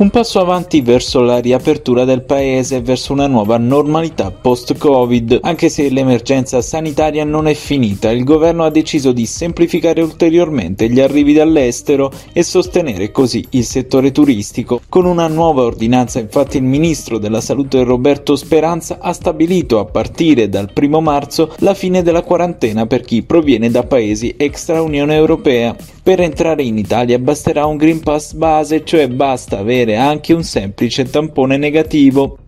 Un passo avanti verso la riapertura del paese e verso una nuova normalità post-Covid. Anche se l'emergenza sanitaria non è finita, il governo ha deciso di semplificare ulteriormente gli arrivi dall'estero e sostenere così il settore turistico. Con una nuova ordinanza, infatti, il ministro della Salute Roberto Speranza ha stabilito a partire dal 1 marzo la fine della quarantena per chi proviene da paesi extra Unione Europea. Per entrare in Italia basterà un Green Pass base, cioè basta avere anche un semplice tampone negativo.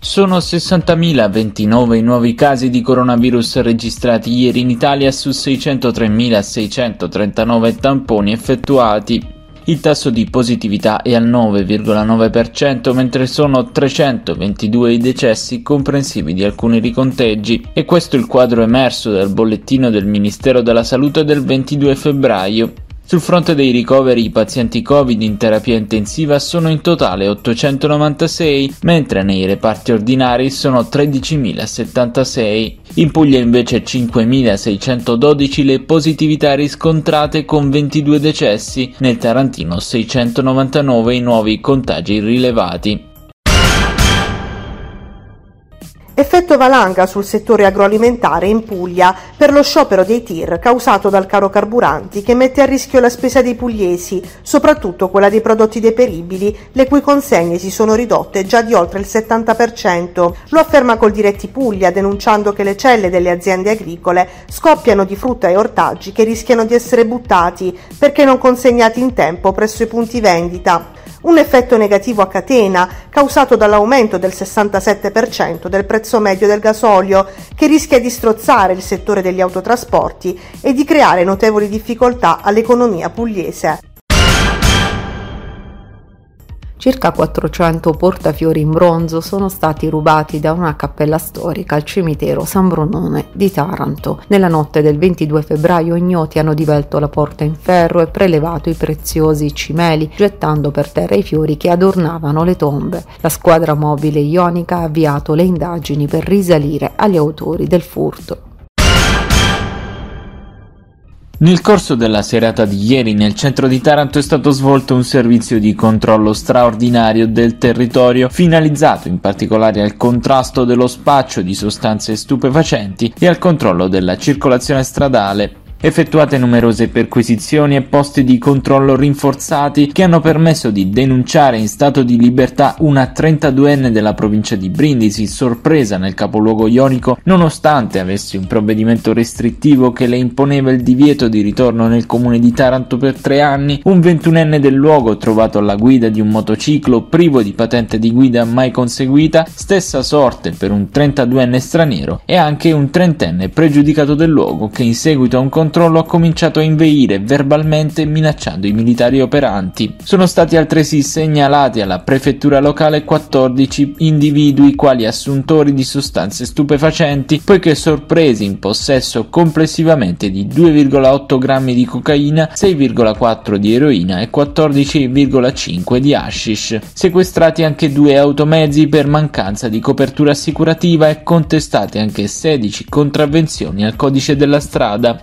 Sono 60.029 i nuovi casi di coronavirus registrati ieri in Italia su 603.639 tamponi effettuati. Il tasso di positività è al 9,9%, mentre sono 322 i decessi comprensivi di alcuni riconteggi. E questo è il quadro emerso dal bollettino del Ministero della Salute del 22 febbraio. Sul fronte dei ricoveri i pazienti Covid in terapia intensiva sono in totale 896, mentre nei reparti ordinari sono 13.076. In Puglia invece 5.612 le positività riscontrate con 22 decessi, nel Tarantino 699 i nuovi contagi rilevati. Effetto valanga sul settore agroalimentare in Puglia per lo sciopero dei tir causato dal caro carburanti che mette a rischio la spesa dei pugliesi, soprattutto quella dei prodotti deperibili, le cui consegne si sono ridotte già di oltre il 70%. Lo afferma col Diretti Puglia, denunciando che le celle delle aziende agricole scoppiano di frutta e ortaggi che rischiano di essere buttati perché non consegnati in tempo presso i punti vendita un effetto negativo a catena causato dall'aumento del 67% del prezzo medio del gasolio che rischia di strozzare il settore degli autotrasporti e di creare notevoli difficoltà all'economia pugliese. Circa 400 portafiori in bronzo sono stati rubati da una cappella storica al cimitero San Brunone di Taranto. Nella notte del 22 febbraio ignoti hanno divelto la porta in ferro e prelevato i preziosi cimeli, gettando per terra i fiori che adornavano le tombe. La squadra mobile ionica ha avviato le indagini per risalire agli autori del furto. Nel corso della serata di ieri nel centro di Taranto è stato svolto un servizio di controllo straordinario del territorio finalizzato in particolare al contrasto dello spaccio di sostanze stupefacenti e al controllo della circolazione stradale effettuate numerose perquisizioni e posti di controllo rinforzati che hanno permesso di denunciare in stato di libertà una 32enne della provincia di Brindisi sorpresa nel capoluogo ionico nonostante avesse un provvedimento restrittivo che le imponeva il divieto di ritorno nel comune di Taranto per tre anni, un 21enne del luogo trovato alla guida di un motociclo privo di patente di guida mai conseguita, stessa sorte per un 32enne straniero e anche un trentenne pregiudicato del luogo che in seguito a un controllo controllo ha cominciato a inveire verbalmente minacciando i militari operanti. Sono stati altresì segnalati alla prefettura locale 14 individui quali assuntori di sostanze stupefacenti, poiché sorpresi in possesso complessivamente di 2,8 grammi di cocaina, 6,4 di eroina e 14,5 di hashish. Sequestrati anche due automezzi per mancanza di copertura assicurativa e contestate anche 16 contravvenzioni al codice della strada.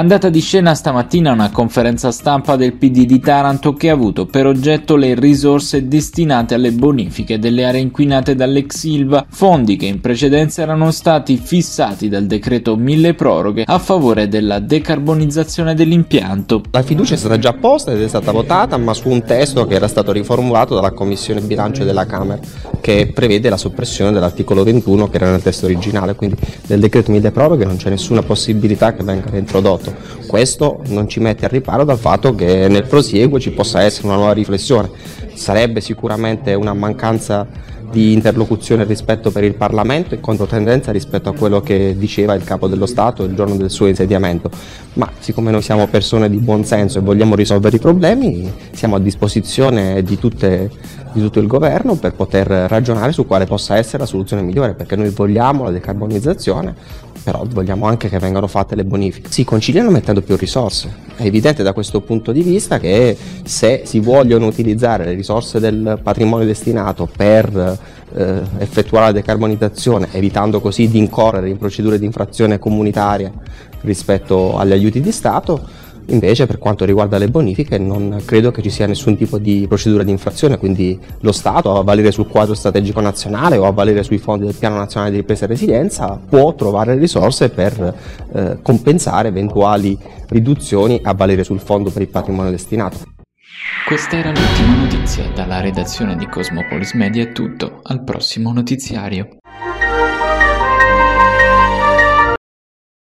Andata di scena stamattina una conferenza stampa del PD di Taranto che ha avuto per oggetto le risorse destinate alle bonifiche delle aree inquinate dall'ex Silva, fondi che in precedenza erano stati fissati dal decreto mille proroghe a favore della decarbonizzazione dell'impianto. La fiducia è stata già posta ed è stata votata, ma su un testo che era stato riformulato dalla Commissione bilancio della Camera, che prevede la soppressione dell'articolo 21 che era nel testo originale, quindi nel decreto mille proroghe non c'è nessuna possibilità che venga reintrodotto prodotto. Questo non ci mette al riparo dal fatto che nel prosieguo ci possa essere una nuova riflessione. Sarebbe sicuramente una mancanza di interlocuzione rispetto per il Parlamento e controtendenza rispetto a quello che diceva il Capo dello Stato il giorno del suo insediamento. Ma siccome noi siamo persone di buon senso e vogliamo risolvere i problemi, siamo a disposizione di, tutte, di tutto il governo per poter ragionare su quale possa essere la soluzione migliore, perché noi vogliamo la decarbonizzazione, però vogliamo anche che vengano fatte le bonifiche. Si conciliano mettendo più risorse. È evidente da questo punto di vista che se si vogliono utilizzare le risorse del patrimonio destinato per eh, effettuare la decarbonizzazione, evitando così di incorrere in procedure di infrazione comunitaria rispetto agli aiuti di Stato, Invece per quanto riguarda le bonifiche non credo che ci sia nessun tipo di procedura di infrazione, quindi lo Stato a valere sul quadro strategico nazionale o a valere sui fondi del Piano Nazionale di Ripresa e Resilienza può trovare risorse per eh, compensare eventuali riduzioni a valere sul Fondo per il Patrimonio Destinato. Questa era l'ultima notizia, dalla redazione di Cosmopolis Media è tutto, al prossimo notiziario.